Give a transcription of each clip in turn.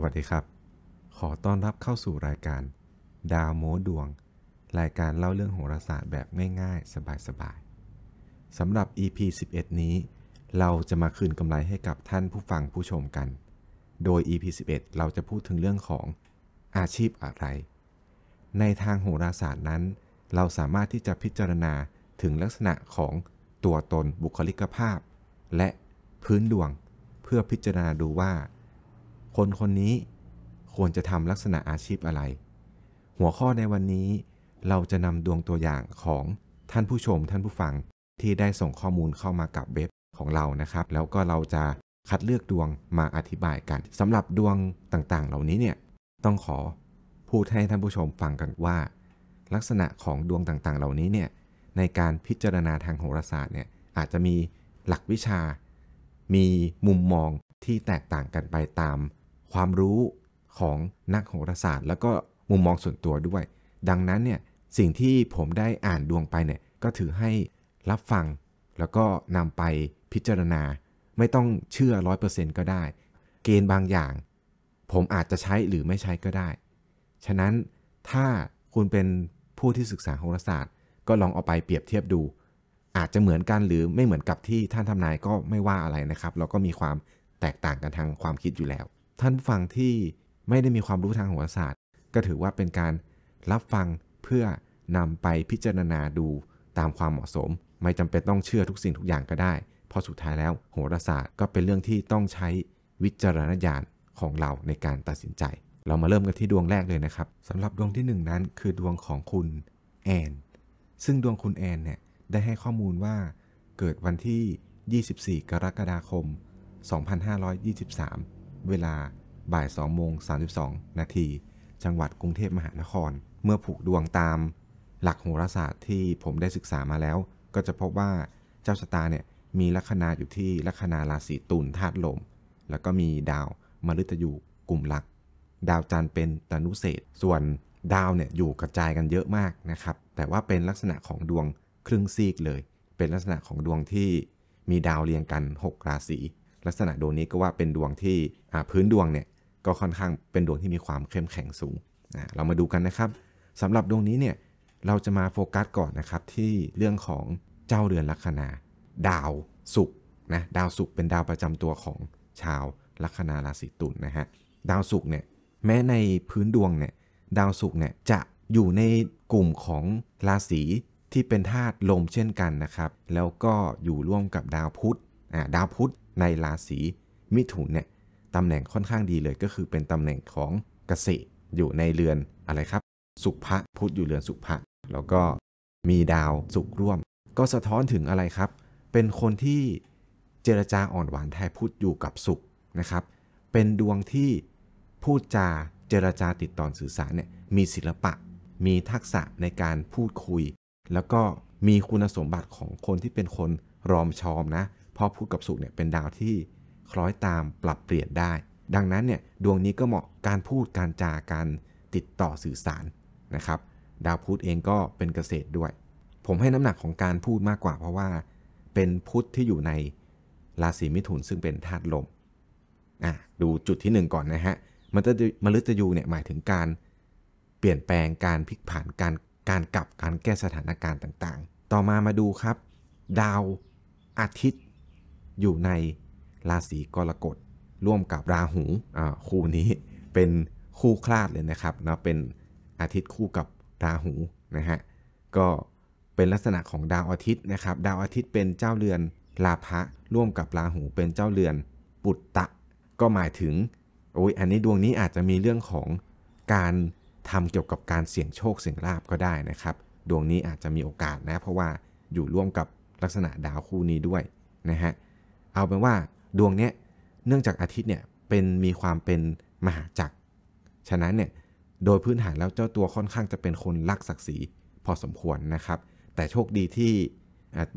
สวัสดีครับ ขอต้อนรับเข้าสู่รายการ ดาวโมดวง รายการเล่าเรื่องโหราศาสตร์แบบง่ายๆ สบายๆสำหรับ EP 11 นี้ เราจะมาคืนกำไรให้กับท่านผู้ฟังผู้ชมกัน โดย EP 11 เราจะพูดถึงเรื่องของอาชีพอะไร ในทางโหราศาสตร์นั้น เราสามารถที่จะพิจารณาถึงลักษณะของตัวตนบุคลิกภาพ และพื้นดวง เพื่อพิจารณาดูว่า คนคนนี้ควรจะทำลักษณะอาชีพอะไร หัวข้อในวันนี้เราจะนำดวงตัวอย่างของท่านผู้ชมท่านผู้ฟังที่ได้ส่งข้อมูลเข้ามากับเว็บของเรานะครับ แล้วก็เราจะคัดเลือกดวงมาอธิบายกันสำหรับดวงต่างๆ เหล่านี้เนี่ยต้องขอพูดให้ท่านผู้ชมฟังกันว่า ลักษณะของดวงต่างๆ เหล่านี้เนี่ยในการพิจารณาทางโหราศาสตร์เนี่ยอาจจะมีหลักวิชา มีมุมมองที่แตกต่างกันไปตาม ความรู้ของนักโหราศาสตร์ แล้วก็มุมมองส่วนตัวด้วย ดังนั้นเนี่ยสิ่งที่ผมได้อ่านดวงไปเนี่ยก็ถือให้รับฟัง แล้วก็นำไปพิจารณา ไม่ต้องเชื่อร้อยเปอร์เซ็นต์ก็ได้ เกณฑ์บางอย่าง ผมอาจจะใช้หรือไม่ใช้ก็ได้ ฉะนั้นถ้าคุณเป็นผู้ที่ศึกษาโหราศาสตร์ ก็ลองเอาไปเปรียบเทียบดู อาจจะเหมือนกันหรือไม่เหมือนกับที่ท่านทำนายก็ไม่ว่าอะไรนะครับ เราก็มีความแตกต่างกันทางความคิดอยู่แล้ว ท่านผู้ฟังที่ไม่ได้มีความรู้ทางโหราศาสตร์ ก็ถือว่าเป็นการรับฟังเพื่อนำไปพิจารณาดูตามความเหมาะสม ไม่จำเป็นต้องเชื่อทุกสิ่งทุกอย่างก็ได้ เพราะสุดท้ายแล้วโหราศาสตร์ก็เป็นเรื่องที่ต้องใช้วิจารณญาณของเราในการตัดสินใจ เรามาเริ่มกันที่ดวงแรกเลยนะครับสำหรับดวงที่หนึ่งนั้นคือดวงของคุณแอนซึ่งดวงคุณแอนเนี่ยได้ให้ข้อมูลว่าเกิดวันที่ 24 กรกฎาคม 2523 เวลาบ่าย2โมง32 นาที จังหวัดกรุงเทพมหานคร เมื่อผูกดวงตามหลักโหราศาสตร์ที่ผมได้ศึกษามาแล้ว ก็จะพบว่าเจ้าชะตาเนี่ยมีลัคนาอยู่ที่ลัคนาราศีตุลธาตุลม แล้วก็มีดาวมฤตยูกลุ่มหลัก ดาวจันทร์เป็นตนุเศษ ส่วนดาวเนี่ยอยู่กระจายกันเยอะมากนะครับ แต่ว่าเป็นลักษณะของดวงครึ่งซีกเลย เป็นลักษณะของดวงที่มีดาวเรียงกัน 6 ราศี ลักษณะดวงนี้ก็ว่าเป็นดวงที่พื้นดวงเนี่ยก็ค่อนข้างเป็นดวงที่มีความเข้มแข็งสูงเรามาดูกันนะครับสำหรับดวงนี้เนี่ยเราจะมาโฟกัสก่อนนะครับที่เรื่องของเจ้าเรือนลัคนา ดาวศุกร์นะดาวศุกร์เป็นดาวประจำตัวของชาวลัคนาราศีตุลนนะฮะดาวศุกร์เนี่ยแม้ในพื้นดวงเนี่ยดาวศุกร์เนี่ยจะอยู่ในกลุ่มของราศีที่เป็นธาตุลมเช่นกันนะครับ แล้วก็อยู่ร่วมกับดาวพุธอ่าดาวพุธ ในราศีมิถุนเนี่ยตำแหน่งค่อนข้างดีเลยก็คือเป็นตำแหน่งของเกษตรอยู่ในเรือนอะไรครับ สุภะพุธอยู่เรือนสุภะแล้วก็มีดาวสุขร่วม ก็สะท้อนถึงอะไรครับ เป็นคนที่เจรจาอ่อนหวานแทนพูดอยู่กับสุขนะครับ เป็นดวงที่พูดจาเจรจาติดต่อสื่อสารเนี่ยมีศิลปะ มีทักษะในการพูดคุย แล้วก็มีคุณสมบัติของคนที่เป็นคนรอมชอมนะ พราะพูดกับสุขเนี่ยเป็นดาวที่คล้อยตามปรับเปลี่ยนได้ ดังนั้นเนี่ยดวงนี้ก็เหมาะการพูดการจาการติดต่อสื่อสารนะครับ ดาวพุธเองก็เป็นเกษตรด้วย ผมให้น้ำหนักของการพูดมากกว่าเพราะว่า เป็นพุธที่อยู่ในราศีมิถุนซึ่งเป็นธาตุลมอะดูจุดที่ 1 ก่อนนะฮะมันจะมฤตยูเนี่ยหมายถึงการเปลี่ยนแปลงการพลิกผันการการกลับการแก้สถานการณ์ต่างๆ ต่อมามาดูครับ ดาวอาทิตย์ อยู่ในราศีกรกฎร่วมกับราหูอ่าคู่นี้เป็นคู่คลาดเลยนะครับนะเป็นอาทิตย์คู่กับราหูนะฮะก็เป็นลักษณะของดาวอาทิตย์นะครับ ดาวอาทิตย์เป็นเจ้าเรือนลาภะร่วมกับราหูเป็นเจ้าเรือนปุตตะ ก็หมายถึงโอ้ยอันนี้ดวงนี้อาจจะมีเรื่องของการทำเกี่ยวกับการเสี่ยงโชคเสี่ยงลาบก็ได้นะครับ ดวงนี้อาจจะมีโอกาสนะ เพราะว่าอยู่ร่วมกับลักษณะดาวคู่นี้ด้วยนะฮะ เอาเป็นว่าดวงเนี้ยเนื่องจากอาทิตย์เนี่ยเป็นมีความเป็นมหาจักร ฉะนั้นเนี่ยโดยพื้นฐานแล้วเจ้าตัวค่อนข้างจะเป็นคนรักศักดิ์ศรีพอสมควรนะครับ แต่โชคดีที่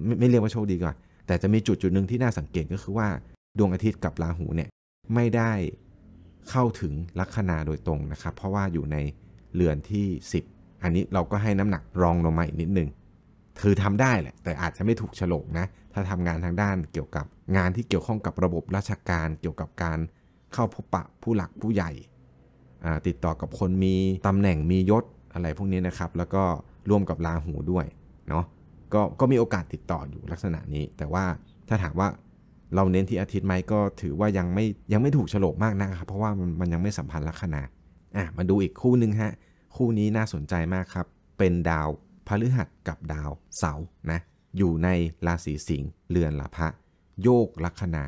ไม่ไม่เรียกว่าโชคดีก่อน แต่จะมีจุดจุดหนึ่งที่น่าสังเกตก็คือว่าดวงอาทิตย์กับราหูเนี่ยไม่ได้เข้าถึงลัคนาโดยตรงนะครับ เพราะว่าอยู่ในเรือนที่ 10 อันนี้เราก็ให้น้ำหนักรองลงมาอีกนิดนึง คือทำได้แหละ แต่อาจจะไม่ถูกฉลกนะ ถ้าทำงานทางด้านเกี่ยวกับงานที่เกี่ยวข้องกับระบบราชการ เกี่ยวกับการเข้าพบปะผู้หลักผู้ใหญ่ ติดต่อกับคนมีตำแหน่งมียศอะไรพวกนี้นะครับ แล้วก็ร่วมกับราหูด้วยเนาะก็ก็มีโอกาสติดต่ออยู่ลักษณะนี้ แต่ว่าถ้าถามว่าเราเน้นที่อาทิตย์ไหมก็ถือว่ายังไม่ยังไม่ถูกฉลกมากนะครับ เพราะว่ามันมันยังไม่สัมพันธ์ลัคนาอะมาดูอีกคู่หนึ่งฮะคู่นี้น่าสนใจมากครับ เป็นดาว พฤหัสกับดาวเสาร์นะอยู่ในราศีสิงห์เรือนละพะ โยกลัคนา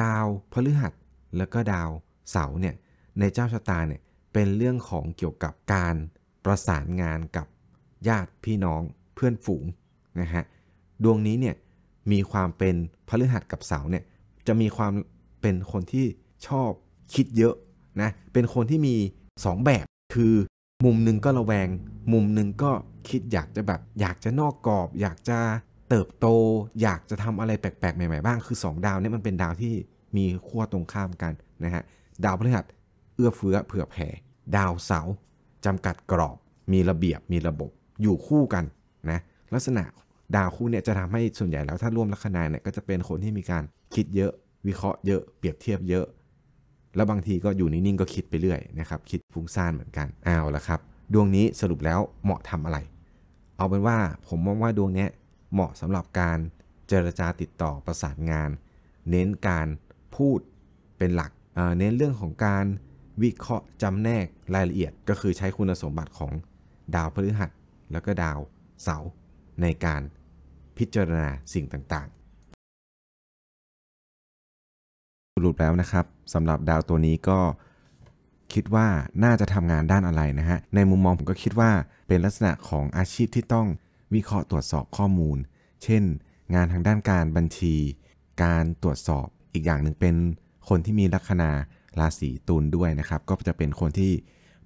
ดาวพฤหัสแล้วก็ดาวเสาร์เนี่ยในเจ้าชะตาเนี่ยเป็นเรื่องของเกี่ยวกับการประสานงานกับญาติพี่น้องเพื่อนฝูงนะฮะดวงนี้เนี่ยมีความเป็นพฤหัสกับเสาเนี่ยจะมีความเป็นคนที่ชอบคิดเยอะนะเป็นคนที่มี 2 แบบคือ มุมหนึ่งก็ระแวง มุมหนึ่งก็คิดอยากจะแบบ อยากจะนอกกรอบ อยากจะเติบโต อยากจะทำอะไรแปลกๆ ใหม่ๆบ้าง คือ 2 ดาวนี้มันเป็นดาวที่มีขั้วตรงข้ามกันนะฮะ ดาวพฤหัสเอื้อเฟื้อเผื่อแผ่ ดาวเสาร์จำกัดกรอบ มีระเบียบ มีระบบ อยู่คู่กันนะ ลักษณะดาวคู่เนี่ยจะทำให้ส่วนใหญ่แล้วถ้าร่วมลัคนาเนี่ยก็จะเป็นคนที่มีการคิดเยอะ วิเคราะห์เยอะ เปรียบเทียบเยอะ แล้วบางทีก็อยู่นิ่งๆก็คิดไปเรื่อยนะครับ คิดฟุ้งซ่านเหมือนกันเอาละครับ ดวงนี้สรุปแล้วเหมาะทำอะไร เอาเป็นว่าผมมองว่าดวงนี้เหมาะสำหรับการเจรจาติดต่อประสานงาน เน้นการพูดเป็นหลักเเน้นเรื่องของการวิเคราะห์จำแนกรายละเอียด ก็คือใช้คุณสมบัติของดาวพฤหัส แล้วก็ดาวเสาร์ในการพิจารณาสิ่งต่างๆ สรุปแล้วนะครับ สำหรับดาวตัวนี้ก็คิดว่าน่าจะทำงานด้านอะไรนะฮะ ในมุมมองผมก็คิดว่าเป็นลักษณะของอาชีพที่ต้องวิเคราะห์ตรวจสอบข้อมูล เช่น งานทางด้านการบัญชี การตรวจสอบ อีกอย่างหนึ่งเป็นคนที่มีลัคนาราศีตุลด้วยนะครับ ก็จะเป็นคนที่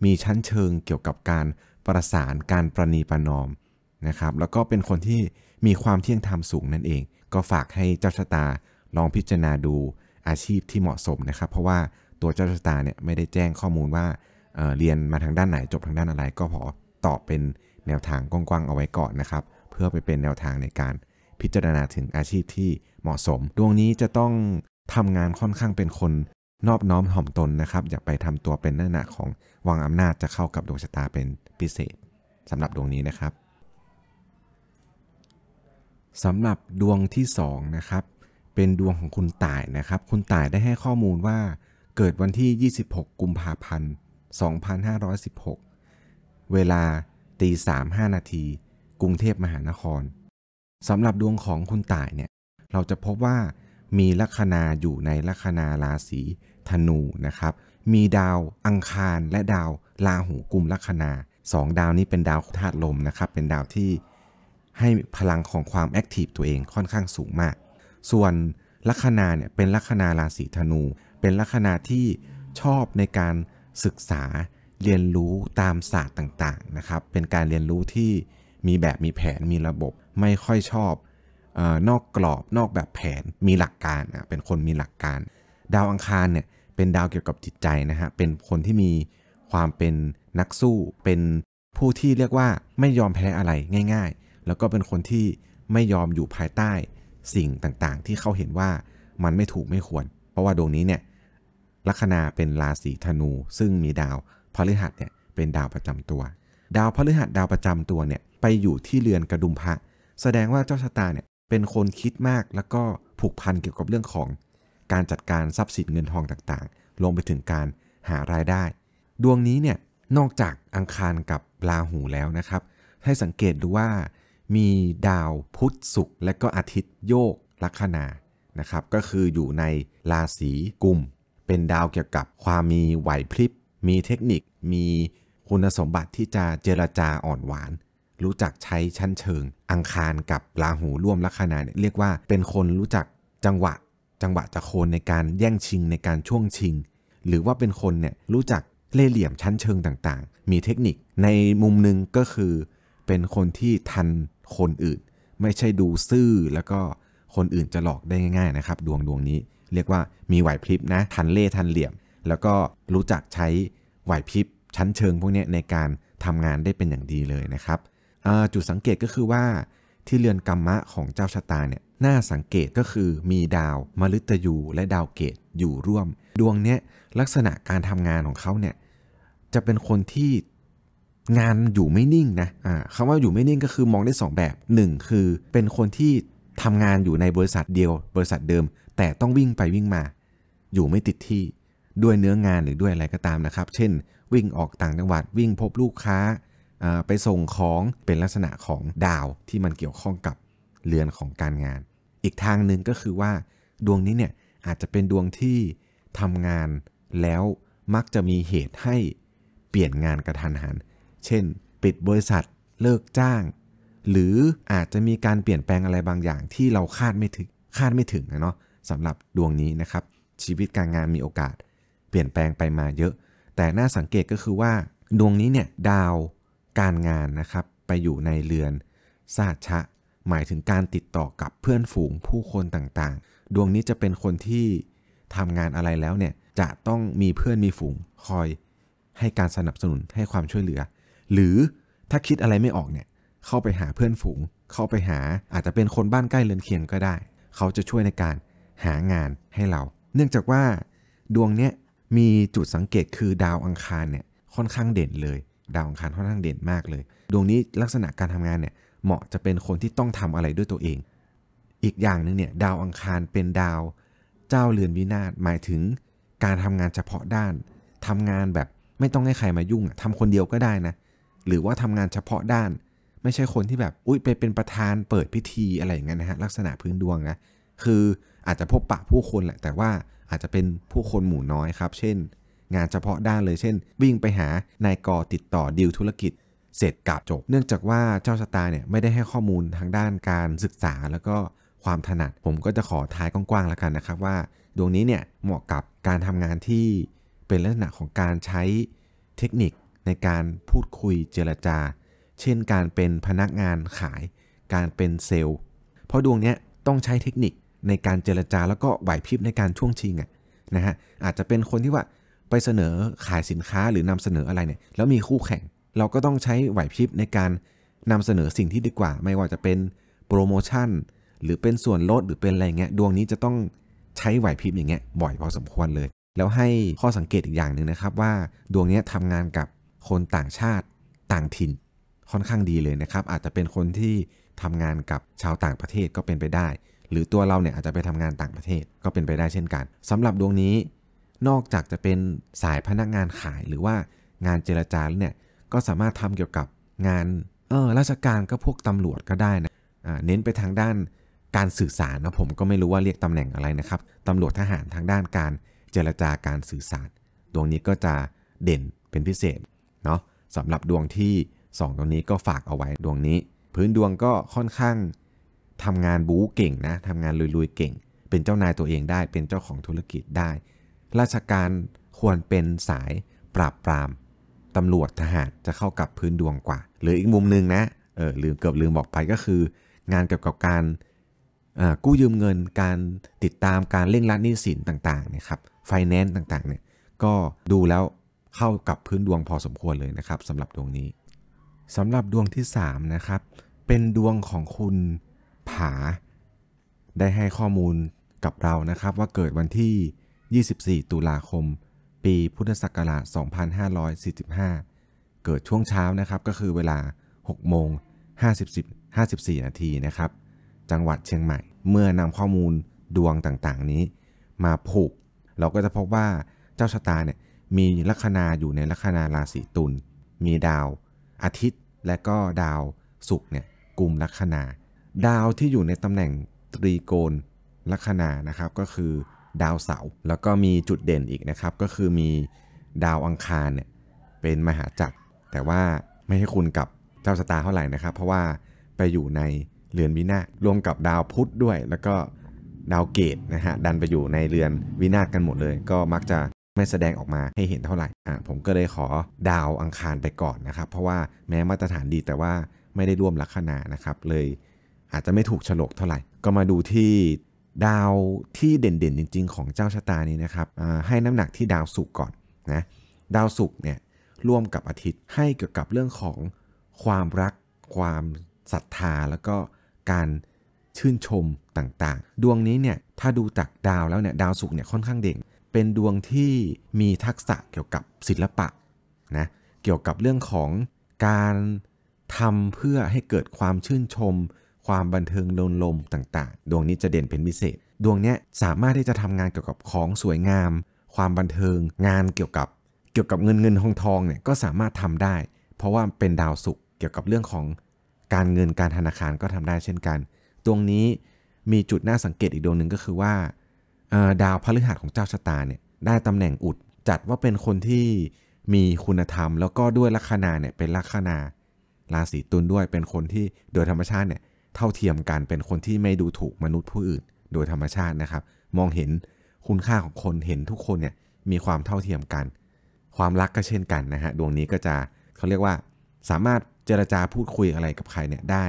มีชั้นเชิงเกี่ยวกับการประสานการประนีประนอมนะครับ แล้วก็เป็นคนที่มีความเที่ยงธรรมสูงนั่นเอง ก็ฝากให้เจ้าชะตาลองพิจารณาดู อาชีพที่เหมาะสมนะครับ เพราะว่าตัวเจ้าชะตาเนี่ยไม่ได้แจ้งข้อมูลว่าเเรียนมาทางด้านไหนจบทางด้านอะไร ก็พอตอบเป็นแนวทางกว้างๆเอาไว้ก่อนนะครับ เพื่อไปเป็นแนวทางในการพิจารณาถึงอาชีพที่เหมาะสม ดวงนี้จะต้องทำงานค่อนข้างเป็นคนนอบน้อมถ่อมตนนะครับ อย่าไปทำตัวเป็นหน้าหนาของวังอำนาจจะเข้ากับดวงชะตาเป็นพิเศษสำหรับดวงนี้นะครับสำหรับดวงที่2นะครับ เป็นดวงของคุณต่ายนะครับ คุณต่ายได้ให้ข้อมูลว่าเกิดวันที่ 26 กุมภาพันธ์ 2516 เวลาตีสามห้านาที กรุงเทพมหานครสำหรับดวงของคุณต่ายเนี่ย เราจะพบว่ามีลัคนาอยู่ในลัคนาราศีธนูนะครับ มีดาวอังคารและดาวลาหูกุมลัคนาสองดาวนี้เป็นดาวธาตุลมนะครับ เป็นดาวที่ให้พลังของความแอคทีฟตัวเองค่อนข้างสูงมาก ส่วนลัคนาเนี่ยเป็นลัคนาราศีธนู เป็นลัคนาที่ชอบในการศึกษาเรียนรู้ตามศาสตร์ต่างๆนะครับ เป็นการเรียนรู้ที่มีแบบมีแผนมีระบบไม่ค่อยชอบออนอกกรอบนอกแบบแผนมีหลักการเป็นคนมีหลักการ ดาวอังคารเนี่ยเป็นดาวเกี่ยวกับจิตใจนะฮะเป็นคนที่มีความเป็นนักสู้ เป็นผู้ที่เรียกว่าไม่ยอมแพ้อะไรง่าย ๆ แล้วก็เป็นคนที่ไม่ยอมอยู่ภายใต้ สิ่งต่างๆ ที่เขาเห็นว่ามันไม่ถูกไม่ควร เพราะว่าดวงนี้เนี่ยลัคนาเป็นราศีธนู ซึ่งมีดาวพฤหัสเนี่ยเป็นดาวประจำตัว ดาวพฤหัสดาวประจำตัวเนี่ยไปอยู่ที่เรือนกระดุมพระ แสดงว่าเจ้าชะตาเนี่ยเป็นคนคิดมากแล้วก็ผูกพันเกี่ยวกับเรื่องของ การจัดการทรัพย์สินเงินทองต่างๆ ลงไปถึงการหารายได้ ดวงนี้เนี่ยนอกจากอังคารกับราหูแล้วนะครับ ให้สังเกตดูว่า มีดาวพุธศุกร์และก็อาทิตย์โยกลัคนานะครับ ก็คืออยู่ในราศีกุม เป็นดาวเกี่ยวกับความมีไหวพริบ มีเทคนิค มีคุณสมบัติที่จะเจรจาอ่อนหวาน รู้จักใช้ชั้นเชิง อังคารกับราหูร่วมลัคนาเนี่ยเรียกว่าเป็นคนรู้จักจังหวะ จังหวะจะโคนในการแย่งชิงในการช่วงชิง หรือว่าเป็นคนเนี่ยรู้จักเล่เหลี่ยมชั้นเชิงต่างๆ มีเทคนิคในมุมหนึ่งก็คือ เป็นคนที่ทัน คนอื่น ไม่ใช่ดูซื่อแล้วก็คนอื่นจะหลอกได้ง่ายๆนะครับดวงดวงนี้ เรียกว่ามีไหวพริบนะทันเล่ทันเหลี่ยม แล้วก็รู้จักใช้ไหวพริบชั้นเชิงพวกนี้ในการทำงานได้เป็นอย่างดีเลยนะครับจุดสังเกตก็คือว่าที่เรือนกรรมะของเจ้าชะตาเนี่ยน่าสังเกตก็คือมีดาวมฤตยูและดาวเกตอยู่ร่วม ดวงเนี้ยลักษณะการทำงานของเขาเนี่ยจะเป็นคนที่ งานอยู่ไม่นิ่งนะอ่าคำว่าอยู่ไม่นิ่งก็คือมองได้ 2 แบบ 1 คือเป็นคนที่ทำงานอยู่ในบริษัทเดียว บริษัทเดิม แต่ต้องวิ่งไปวิ่งมา อยู่ไม่ติดที่ด้วยเนื้องานหรือด้วยอะไรก็ตามนะครับ เช่น วิ่งออกต่างจังหวัดวิ่งพบลูกค้าไปส่งของเป็นลักษณะของดาวที่มันเกี่ยวข้องกับเรือนของการงาน อีกทางหนึ่งก็คือว่า ดวงนี้เนี่ยอาจจะเป็นดวงที่ทำงานแล้วมักจะมีเหตุให้เปลี่ยนงานกระทันหัน เช่น ปิดบริษัท เลิกจ้าง หรืออาจจะมีการเปลี่ยนแปลงอะไรบางอย่างที่เราคาดไม่ถึงคาดไม่ถึงนะเนาะสำหรับดวงนี้นะครับ ชีวิตการงานมีโอกาส เปลี่ยนแปลงไปมาเยอะ แต่น่าสังเกตก็คือว่า ดวงนี้เนี่ยดาวการงานนะครับ ไปอยู่ในเรือนซาชะ หมายถึงการติดต่อกับเพื่อนฝูงผู้คนต่างๆ ดวงนี้จะเป็นคนที่ทำงานอะไรแล้วเนี่ยจะต้องมีเพื่อนมีฝูงคอยให้การสนับสนุนให้ความช่วยเหลือ หรือถ้าคิดอะไรไม่ออกเนี่ยเข้าไปหาเพื่อนฝูง เข้าไปหาอาจจะเป็นคนบ้านใกล้เรือนเคียงก็ได้ เขาจะช่วยในการหางานให้เรา เนื่องจากว่าดวงเนี้ยมีจุดสังเกตคือดาวอังคารเนี่ยค่อนข้างเด่นเลย ดาวอังคารค่อนข้างเด่นมากเลย ดวงนี้ลักษณะการทำงานเนี่ยเหมาะจะเป็นคนที่ต้องทำอะไรด้วยตัวเอง อีกอย่างหนึ่งเนี่ยดาวอังคารเป็นดาวเจ้าเรือนวินาศหมายถึงการทำงานเฉพาะด้านทำงานแบบไม่ต้องให้ใครมายุ่งทำคนเดียวก็ได้นะ หรือว่าทำงานเฉพาะด้าน ไม่ใช่คนที่แบบอุ้ยไปเป็นประธานเปิดพิธีอะไรอย่างเงี้ยนะฮะลักษณะพื้นดวงนะคืออาจจะพบปะผู้คนแหละแต่ว่าอาจจะเป็นผู้คนหมู่น้อยครับ เช่น งานเฉพาะด้านเลยเช่น วิ่งไปหานายกอติดต่อดีลธุรกิจ เสร็จกลับจบ เนื่องจากว่าเจ้าชะตาเนี่ยไม่ได้ให้ข้อมูลทางด้านการศึกษาแล้วก็ความถนัดผมก็จะขอทายกว้างๆแล้วกันนะครับว่า ดวงนี้เนี่ยเหมาะกับการทำงานที่เป็นลักษณะของการใช้เทคนิค ในการพูดคุยเจรจา เช่นการเป็นพนักงานขาย การเป็นเซลล์ เพราะดวงนี้ต้องใช้เทคนิคในการเจรจาแล้วก็ไหวพริบในการช่วงชิงอะนะฮะอาจจะเป็นคนที่ว่าไปเสนอขายสินค้าหรือนำเสนออะไรเนี่ยแล้วมีคู่แข่ง เราก็ต้องใช้ไหวพริบในการนำเสนอสิ่งที่ดีกว่า ไม่ว่าจะเป็นโปรโมชั่นหรือเป็นส่วนลดหรือเป็นอะไรเงี้ยดวงนี้จะต้องใช้ไหวพริบอย่างเงี้ยบ่อยพอสมควรเลย แล้วให้ข้อสังเกตอีกอย่างหนึ่งนะครับว่าดวงนี้ทำงานกับ คนต่างชาติต่างถิ่นค่อนข้างดีเลยนะครับ อาจจะเป็นคนที่ทำงานกับชาวต่างประเทศก็เป็นไปได้ หรือตัวเราเนี่ยอาจจะไปทำงานต่างประเทศก็เป็นไปได้เช่นกันสำหรับดวงนี้ นอกจากจะเป็นสายพนักงานขายหรือว่างานเจรจาเนี่ยก็สามารถทำเกี่ยวกับงานเออราชการก็พวกตำรวจก็ได้นะเน้นไปทางด้านการสื่อสารนะผมก็ไม่รู้ว่าเรียกตำแหน่งอะไรนะครับตำรวจทหารทางด้านการเจรจาการสื่อสาร ดวงนี้ก็จะเด่นเป็นพิเศษ เนาะสำหรับดวงที่ 2 ตรงนี้ก็ฝากเอาไว้ดวงนี้ พื้นดวงก็ค่อนข้างทำงานบู๊เก่งนะทำงานลุยๆเก่ง เป็นเจ้านายตัวเองได้ เป็นเจ้าของธุรกิจได้ ราชการควรเป็นสายปราบปรามตำรวจทหารจะเข้ากับพื้นดวงกว่า หรืออีกมุมหนึ่งนะเออลืมเกือบลืมบอกไปก็คือ งานเกี่ยวกับการกู้ยืมเงินการติดตามการเร่งรัดหนี้สินต่างๆนี่ยครับไฟแนนซ์ต่างๆเนี่ยก็ดูแล้ว เข้ากับพื้นดวงพอสมควรเลยนะครับสำหรับดวงนี้สำหรับดวงที่3นะครับเป็นดวงของคุณผา ได้ให้ข้อมูลกับเรานะครับ ว่าเกิดวันที่ 24 ตุลาคม ปีพุทธศักราช 2545 เกิดช่วงเช้านะครับก็คือเวลา 6 โมง 50 54 นาทีนะครับ จังหวัดเชียงใหม่ เมื่อนำข้อมูลดวงต่างๆนี้ มาผูก เราก็จะพบว่าเจ้าชะตาเนี่ย มีลัคนาอยู่ในลัคนาราศีตุลมีดาวอาทิตย์และก็ดาวศุกร์เนี่ยกลุ่มลัคนา ดาวที่อยู่ในตำแหน่งตรีโกณลัคนานะครับก็คือดาวเสาร์แล้วก็มีจุดเด่นอีกนะครับ ก็คือมีดาวอังคารเนี่ยเป็นมหาจักร แต่ว่าไม่ให้คุณกับเจ้าสตาเท่าไหร่นะครับ เพราะว่าไปอยู่ในเรือนวินาศรวมกับดาวพุธด้วย แล้วก็ดาวเกตนะฮะดันไปอยู่ในเรือนวินาศกันหมดเลย ก็มักจะ ไม่แสดงออกมาให้เห็นเท่าไหร่อ่าผมก็เลยขอดาวอังคารไปก่อนนะครับ เพราะว่าแม้มาตรฐานดีแต่ว่าไม่ได้ร่วมลัคนานะครับเลยอาจจะไม่ถูกฉลกเท่าไหร่ ก็มาดูที่ดาวที่เด่นๆจริง ๆ ของเจ้าชะตานี้นะครับให้น้ำหนักที่ดาวศุกร์ก่อนนะดาวศุกร์เนี่ยร่วมกับอาทิตย์ให้เกี่ยวกับเรื่องของความรัก ความศรัทธา แล้วก็การชื่นชมต่างๆ ดวงนี้เนี่ยถ้าดูจากดาวแล้วเนี่ยดาวศุกร์เนี่ยค่อนข้างเด่น เป็นดวงที่มีทักษะเกี่ยวกับศิลปะนะเกี่ยวกับเรื่องของการทำเพื่อให้เกิดความชื่นชม ความบันเทิงโดนลมต่างๆ ดวงนี้จะเด่นเป็นพิเศษ ดวงนี้สามารถที่จะทำงานเกี่ยวกับของสวยงาม ความบันเทิง งานเกี่ยวกับเกี่ยวกับเงินเงินทองทองเนี่ยก็สามารถทำได้ เพราะว่าเป็นดาวศุกร์เกี่ยวกับเรื่องของการเงินการธนาคารก็ทำได้เช่นกันตรงนี้มีจุดน่าสังเกตอีกดวงหนึ่งก็คือว่า ดาวพฤหัสของเจ้าชะตาเนี่ยได้ตำแหน่งอุด จัดว่าเป็นคนที่มีคุณธรรม แล้วก็ด้วยลัคนาเนี่ยเป็นลัคนาราศีตุลด้วยเป็นคนที่โดยธรรมชาติเนี่ยเท่าเทียมกันเป็นคนที่ไม่ดูถูกมนุษย์ผู้อื่น โดยธรรมชาตินะครับ มองเห็นคุณค่าของคนเห็นทุกคนเนี่ยมีความเท่าเทียมกัน ความรักก็เช่นกันนะฮะดวงนี้ก็จะเขาเรียกว่าสามารถเจรจาพูดคุยอะไรกับใครเนี่ยได้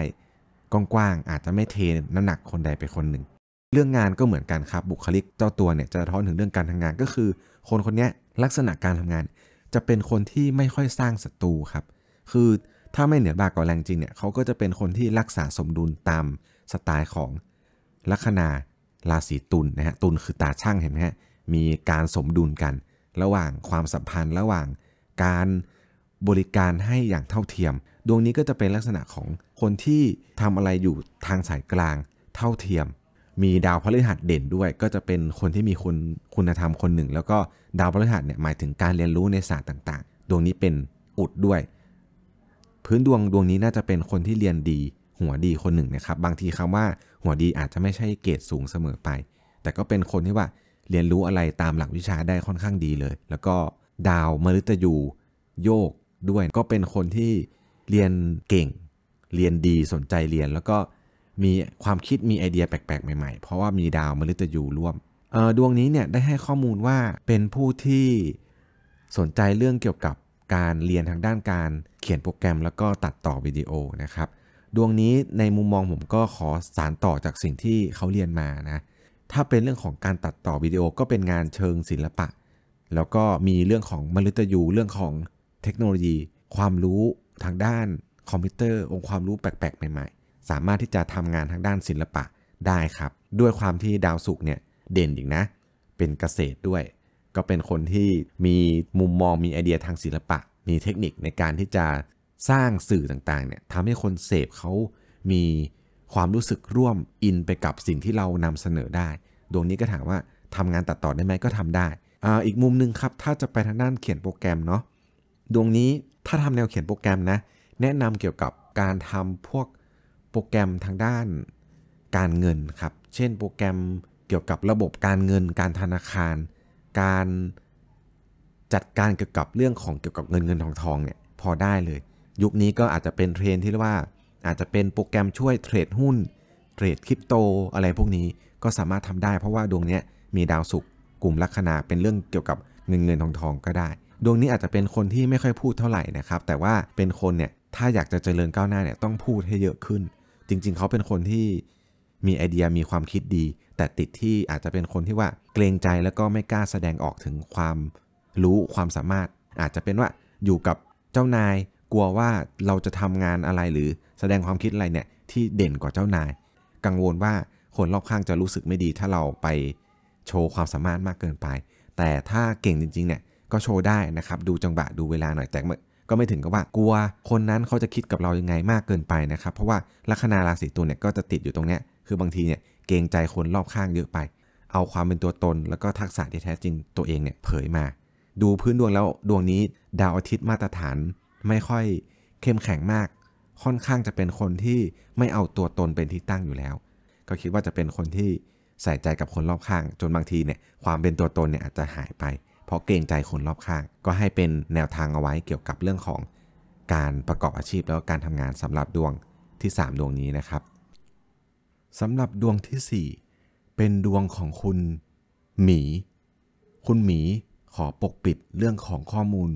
กว้างๆอาจจะไม่เทน้ำหนักคนใดไปคนหนึ่ง เรื่องงานก็เหมือนกันครับบุคลิกเจ้าตัวเนี่ยจะท้อนถึงเรื่องการทำงานก็คือ คนคนนี้ลักษณะการทำงาน จะเป็นคนที่ไม่ค่อยสร้างศัตรูครับ คือถ้าไม่เหนือบากกว่าแรงจริงเนี่ยเขาก็จะเป็นคนที่รักษาสมดุลตามสไตล์ของลัคนาราศีตุลนนะฮะตุลคือตาช่างเห็นไหมฮะมีการสมดุลกัน ระหว่างความสัมพันธ์ ระหว่างการบริการให้อย่างเท่าเทียม ดวงนี้ก็จะเป็นลักษณะของคนที่ทำอะไรอยู่ทางสายกลางเท่าเทียม มีดาวพฤหัสเด่นด้วย ก็จะเป็นคนที่มีคุณคุณธรรมคนหนึ่ง แล้วก็ดาวพฤหัสเนี่ยหมายถึงการเรียนรู้ในศาสตร์ต่างๆ ดวงนี้เป็นอุดด้วย พื้นดวงดวงนี้น่าจะเป็นคนที่เรียนดี หัวดีคนหนึ่งนะครับ บางทีคำว่าหัวดีอาจจะไม่ใช่เกรดสูงเสมอไป แต่ก็เป็นคนที่ว่าเรียนรู้อะไรตามหลักวิชาได้ค่อนข้างดีเลย แล้วก็ดาวมฤตยูโยกด้วย ก็เป็นคนที่เรียนเก่ง เรียนดีสนใจเรียนแล้วก็ มีความคิดมีไอเดียแปลกๆ ใหม่ๆ เพราะว่ามีดาวมฤตยูร่วมดวงนี้เนี่ยได้ให้ข้อมูลว่าเป็นผู้ที่สนใจเรื่องเกี่ยวกับการเรียนทางด้านการเขียนโปรแกรมแล้วก็ตัดต่อวิดีโอนะครับ ดวงนี้ในมุมมองผมก็ขอสารต่อจากสิ่งที่เขาเรียนมานะ ถ้าเป็นเรื่องของการตัดต่อวิดีโอก็เป็นงานเชิงศิลปะ แล้วก็มีเรื่องของมฤตยูเรื่องของเทคโนโลยี ความรู้ทางด้านคอมพิวเตอร์ องค์ความรู้แปลกๆ ใหม่ๆ สามารถที่จะทำงานทางด้านศิลปะได้ครับ ด้วยความที่ดาวศุกร์เนี่ยเด่นอีกนะ เป็นเกษตรด้วย ก็เป็นคนที่มีมุมมองมีไอเดียทางศิลปะ มีเทคนิคในการที่จะสร้างสื่อต่างๆเนี่ยทำให้คนเสพเขามีความรู้สึกร่วมอินไปกับสิ่งที่เรานำเสนอได้ ดวงนี้ก็ถามว่าทำงานตัดต่อได้ไหมก็ทำได้อ่าอีกมุมหนึ่งครับ ถ้าจะไปทางด้านเขียนโปรแกรมเนาะดวงนี้ถ้าทำแนวเขียนโปรแกรมนะ แนะนำเกี่ยวกับการทำพวก โปรแกรมทางด้านการเงินครับ เช่นโปรแกรมเกี่ยวกับระบบการเงิน การธนาคาร การจัดการเกี่ยวกับเรื่องของเกี่ยวกับเงินเงินทองทองเนี่ยพอได้เลย ยุคนี้ก็อาจจะเป็นเทรนที่เรียกว่า อาจจะเป็นโปรแกรมช่วยเทรดหุ้น เทรดคริปโตอะไรพวกนี้ก็สามารถทำได้ เพราะว่าดวงนี้มีดาวศุกร์กลุ่มลัคนาเป็นเรื่องเกี่ยวกับเงินเงินทองทองก็ได้ ดวงนี้อาจจะเป็นคนที่ไม่ค่อยพูดเท่าไหร่นะครับ แต่ว่าเป็นคนเนี่ยถ้าอยากจะเจริญก้าวหน้าเนี่ยต้องพูดให้เยอะขึ้น จริง ๆ เขาเป็นคนที่มีไอเดียมีความคิดดี แต่ติดที่อาจจะเป็นคนที่ว่าเกรงใจแล้วก็ไม่กล้าแสดงออกถึงความรู้ความสามารถ อาจจะเป็นว่าอยู่กับเจ้านายกลัวว่าเราจะทำงานอะไรหรือแสดงความคิดอะไรเนี่ยที่เด่นกว่าเจ้านาย กังวลว่าคนรอบข้างจะรู้สึกไม่ดี ถ้าเราไปโชว์ความสามารถมากเกินไป แต่ถ้าเก่งจริงๆเนี่ยก็โชว์ได้นะครับ ดูจังหวะดูเวลาหน่อยแต่ ก็ไม่ถึงกับว่ากลัว คนนั้นเขาจะคิดกับเรายังไงมากเกินไปนะครับ เพราะว่าลัคนาราศีตุลเนี่ยก็จะติดอยู่ตรงเนี้ยคือบางทีเนี่ยเกรงใจคนรอบข้างเยอะไป เอาความเป็นตัวตน แล้วก็ทักษะที่แท้จริงตัวเองเนี่ยเผยมา ดูพื้นดวงแล้วดวงนี้ดาวอาทิตย์มาตรฐานไม่ค่อยเข้มแข็งมาก ค่อนข้างจะเป็นคนที่ไม่เอาตัวตนเป็นที่ตั้งอยู่แล้ว ก็คิดว่าจะเป็นคนที่ใส่ใจกับคนรอบข้าง จนบางทีเนี่ยความเป็นตัวตนเนี่ยอาจจะหายไป เพราะเกรงใจคนรอบข้าง ก็ให้เป็นแนวทางเอาไว้เกี่ยวกับเรื่องของการประกอบอาชีพแล้วก็การทำงานสำหรับดวงที่ 3 ดวงนี้นะครับสำหรับดวงที่ 4 เป็นดวงของคุณหมี คุณหมีขอปกปิดเรื่องของข้อมูล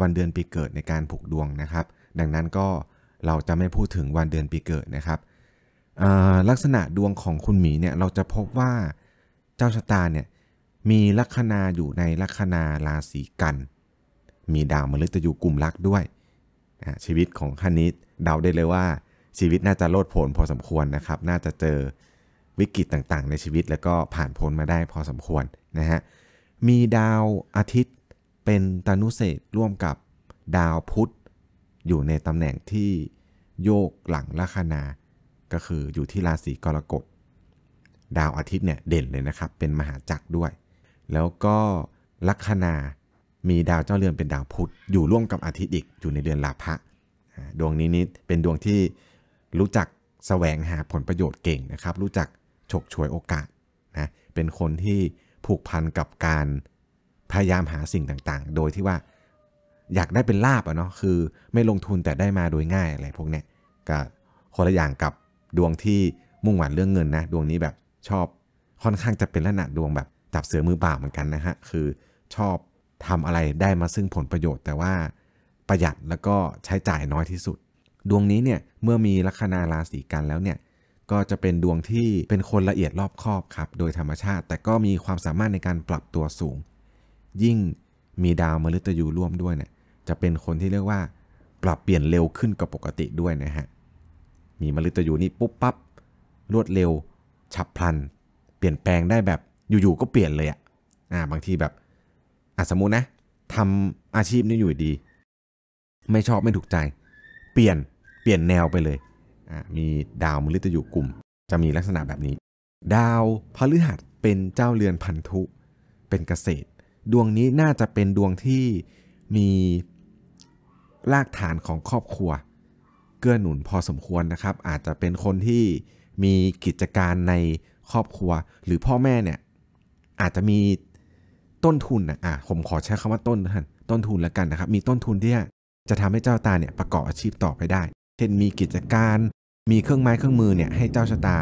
วันเดือนปีเกิดในการผูกดวงนะครับ ดังนั้นก็เราจะไม่พูดถึงวันเดือนปีเกิดนะครับลักษณะดวงของคุณหมีเนี่ยเราจะพบว่าเจ้าชะตาเนี่ย มีลัคนาอยู่ในลัคนาราศีกัน มีดาวมฤตยูกลุ่มรักด้วยชีวิตของคันนี้เดาได้เลยว่า ชีวิตน่าจะโลดโผนพอสมควรนะครับ น่าจะเจอวิกฤตต่างๆ ในชีวิตแล้วก็ผ่านพ้นมาได้พอสมควรนะฮะมีดาวอาทิตย์เป็นตานุเศษร่วมกับดาวพุธอยู่ในตำแหน่งที่โยกหลังลัคนา ก็คืออยู่ที่ราศีกรกฎ ดาวอาทิตย์เนี่ยเด่นเลยนะครับ เป็นมหาจักรด้วย แล้วก็ลัคนามีดาวเจ้าเรือนเป็นดาวพุธอยู่ร่วมกับอาทิตย์อีกอยู่ในเดือนลาภะดวงนี้นี่เป็นดวงที่รู้จักแสวงหาผลประโยชน์เก่งนะครับ รู้จักฉกฉวยโอกาสนะเป็นคนที่ผูกพันกับการพยายามหาสิ่งต่างๆ โดยที่ว่าอยากได้เป็นลาบอะเนาะคือไม่ลงทุนแต่ได้มาโดยง่ายอะไรพวกเนี้ยก็คนละอย่างกับดวงที่มุ่งหวังเรื่องเงินนะดวงนี้แบบชอบค่อนข้างจะเป็นลักษณะดวงแบบ จับเสือมือเปล่าเหมือนกันนะฮะคือชอบทำอะไรได้มาซึ่งผลประโยชน์ แต่ว่าประหยัดแล้วก็ใช้จ่ายน้อยที่สุด ดวงนี้เนี่ยเมื่อมีลัคนาราศีกันแล้วเนี่ยก็จะเป็นดวงที่เป็นคนละเอียดรอบคอบครับโดยธรรมชาติ แต่ก็มีความสามารถในการปรับตัวสูง ยิ่งมีดาวมฤตยูร่วมด้วยเนี่ยจะเป็นคนที่เรียกว่า ปรับเปลี่ยนเร็วขึ้นกว่าปกติด้วยนะฮะมีมฤตยูนี่ปุ๊บปั๊บรวดเร็ว ฉับพลัน เปลี่ยนแปลงได้แบบ อยู่ๆก็เปลี่ยนเลยอะ่ะอ่าบางทีแบบอะสมมุตินะทำอาชีพนี้อยู่ดี ไม่ชอบไม่ถูกใจ เปลี่ยนเปลี่ยนแนวไปเลยมีดาวมฤตยูกลุ่ม จะมีลักษณะแบบนี้ ดาวพฤหัสเป็นเจ้าเรือนพันธุ เป็นเกษตร ดวงนี้น่าจะเป็นดวงที่มีรากฐานของครอบครัว เกื้อหนุนพอสมควรนะครับ อาจจะเป็นคนที่มีกิจการในครอบครัว หรือพ่อแม่เนี่ย อาจจะมีต้นทุนนะอะผมขอใช้คำว่าต้นท่านต้นทุนแล้วกันนะครับ มีต้นทุนที่จะทำให้เจ้าตาเนี่ยประกอบอาชีพต่อไปได้ เช่นมีกิจการ มีเครื่องไม้เครื่องมือเนี่ยให้เจ้าชะตา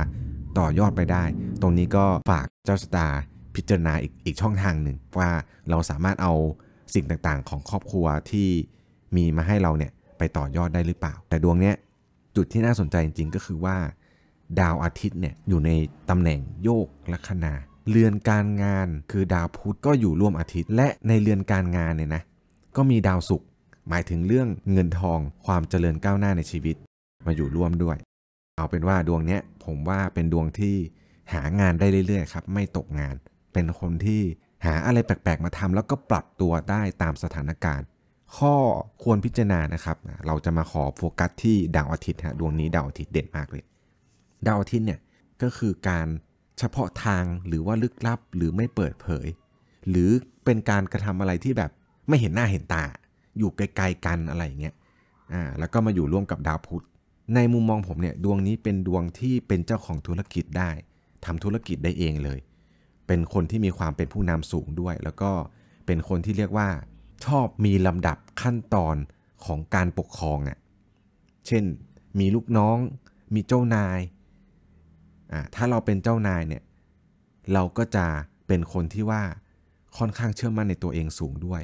ต่อยอดไปได้ ตรงนี้ก็ฝากเจ้าชะตาพิจารณาอีกอีกช่องทางหนึ่งว่าเราสามารถเอาสิ่งต่างๆ ของครอบครัวที่มีมาให้เราเนี่ยไปต่อยอดได้หรือเปล่า แต่ดวงเนี้ยจุดที่น่าสนใจจริงๆก็คือว่า ดาวอาทิตย์เนี่ยอยู่ในตำแหน่งโยกลัคนา เรือนการงานคือดาวพุธก็อยู่ร่วมอาทิตย์ และในเรือนการงานเนี่ยนะก็มีดาวศุกร์หมายถึงเรื่องเงินทองความเจริญก้าวหน้าในชีวิต มาอยู่ร่วมด้วย เอาเป็นว่าดวงเนี้ยผมว่าเป็นดวงที่หางานได้เรื่อยๆครับไม่ตกงาน เป็นคนที่หาอะไรแปลกๆมาทำแล้วก็ปรับตัวได้ตามสถานการณ์ ข้อควรพิจารณานะครับ เราจะมาขอโฟกัสที่ดาวอาทิตย์ฮะดวงนี้ดาวอาทิตย์เด่นมากเลย ดาวอาทิตย์เนี่ยก็คือการ เฉพาะทางหรือว่าลึกลับหรือไม่เปิดเผย หรือเป็นการกระทำอะไรที่แบบไม่เห็นหน้าเห็นตา อยู่ไกลๆกันอะไรอย่างเงี้ยอ่าแล้วก็มาอยู่ร่วมกับดาวพุธในมุมมองผมเนี่ยดวงนี้เป็นดวงที่เป็นเจ้าของธุรกิจได้ทำธุรกิจได้เองเลย เป็นคนที่มีความเป็นผู้นำสูงด้วย แล้วก็เป็นคนที่เรียกว่า ชอบมีลำดับขั้นตอนของการปกครองอะ่ะเช่น มีลูกน้อง มีเจ้านาย อ่าถ้าเราเป็นเจ้านายเนี่ยเราก็จะเป็นคนที่ว่าค่อนข้างเชื่อมั่นในตัวเองสูงด้วย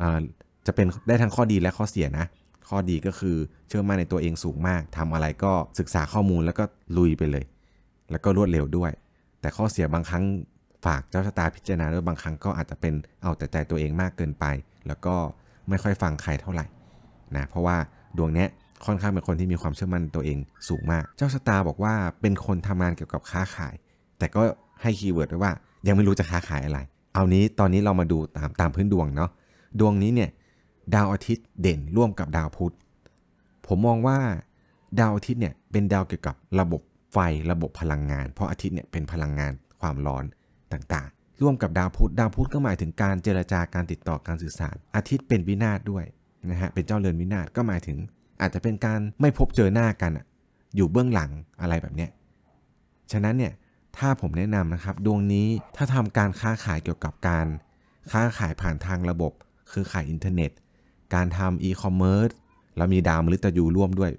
อ่าจะเป็นได้ทั้งข้อดีและข้อเสียนะ ข้อดีก็คือเชื่อมั่นในตัวเองสูงมากทำอะไรก็ศึกษาข้อมูลแล้วก็ลุยไปเลย แล้วก็รวดเร็วด้วย แต่ข้อเสียบางครั้งฝากเจ้าชะตาพิจารณาด้วยบางครั้งก็อาจจะเป็นเอาแต่ใจตัวเองมากเกินไป แล้วก็ไม่ค่อยฟังใครเท่าไหร่นะเพราะว่าดวงเนี้ย ค่อนข้างเป็นคนที่มีความเชื่อมั่นตัวเองสูงมาก เจ้าชะตาบอกว่าเป็นคนทำงานเกี่ยวกับค้าขาย แต่ก็ให้ keyword ไว้ว่า ยังไม่รู้จะค้าขายอะไร เอานี้ตอนนี้เรามาดูตามตามพื้นดวงเนาะ ดวงนี้เนี่ยดาวอาทิตย์เด่นร่วมกับดาวพุธ ผมมองว่าดาวอาทิตย์เนี่ยเป็นดาวเกี่ยวกับระบบไฟระบบพลังงาน เพราะอาทิตย์เนี่ยเป็นพลังงานความร้อนต่างๆ ร่วมกับดาวพุธ ดาวพุธก็หมายถึงการเจรจาการติดต่อการสื่อสาร อาทิตย์เป็นวินาศด้วยนะฮะ เป็นเจ้าเรือนวินาศก็หมายถึง อาจจะเป็นการไม่พบเจอหน้ากันอยู่เบื้องหลังอะไรแบบเนี้ยฉะนั้นเนี่ยถ้าผมแนะนำนะครับดวงนี้ถ้าทำการค้าขายเกี่ยวกับการค้าขายผ่านทางระบบ คือขายอินเทอร์เน็ต การทำอีคอมเมิร์ซแล้วมีดาวมฤตยูร่วมด้วย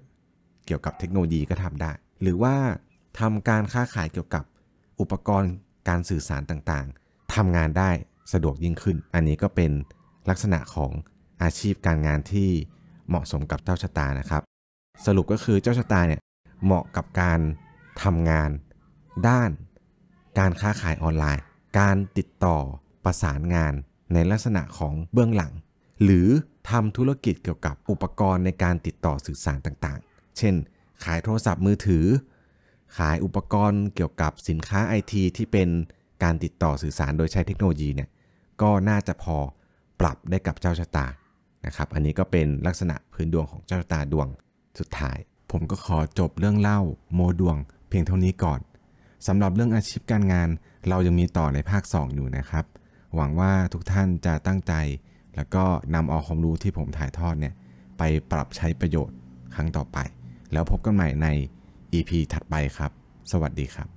เกี่ยวกับเทคโนโลยีก็ทำได้ หรือว่าทำการค้าขายเกี่ยวกับอุปกรณ์การสื่อสารต่างๆทำงานได้สะดวกยิ่งขึ้น อันนี้ก็เป็นลักษณะของอาชีพการงานที่ เหมาะสมกับเจ้าชะตานะครับ สรุปก็คือเจ้าชะตาเนี่ยเหมาะกับการทำงาน ด้าน การค้าขายออนไลน์ การติดต่อประสานงานในลักษณะของเบื้องหลัง หรือทำธุรกิจเกี่ยวกับอุปกรณ์ในการติดต่อสื่อสารต่างๆ เช่น ขายโทรศัพท์มือถือ ขายอุปกรณ์เกี่ยวกับสินค้าไอทีที่เป็นการติดต่อสื่อสารโดยใช้เทคโนโลยีเนี่ยก็น่าจะพอปรับได้กับเจ้าชะตา นะครับอันนี้ก็เป็นลักษณะพื้นดวงของเจ้าตาดวงสุดท้าย ผมก็ขอจบเรื่องเล่าโมดวง เพียงเท่านี้ก่อนสำหรับเรื่องอาชีพการงาน เรายังมีต่อในภาค 2 อยู่นะครับ หวังว่าทุกท่านจะตั้งใจ แล้วก็นำเอาความรู้ที่ผมถ่ายทอดเนี่ยไปปรับใช้ประโยชน์ครั้งต่อไป แล้วพบกันใหม่ใน EP ถัดไปครับ สวัสดีครับ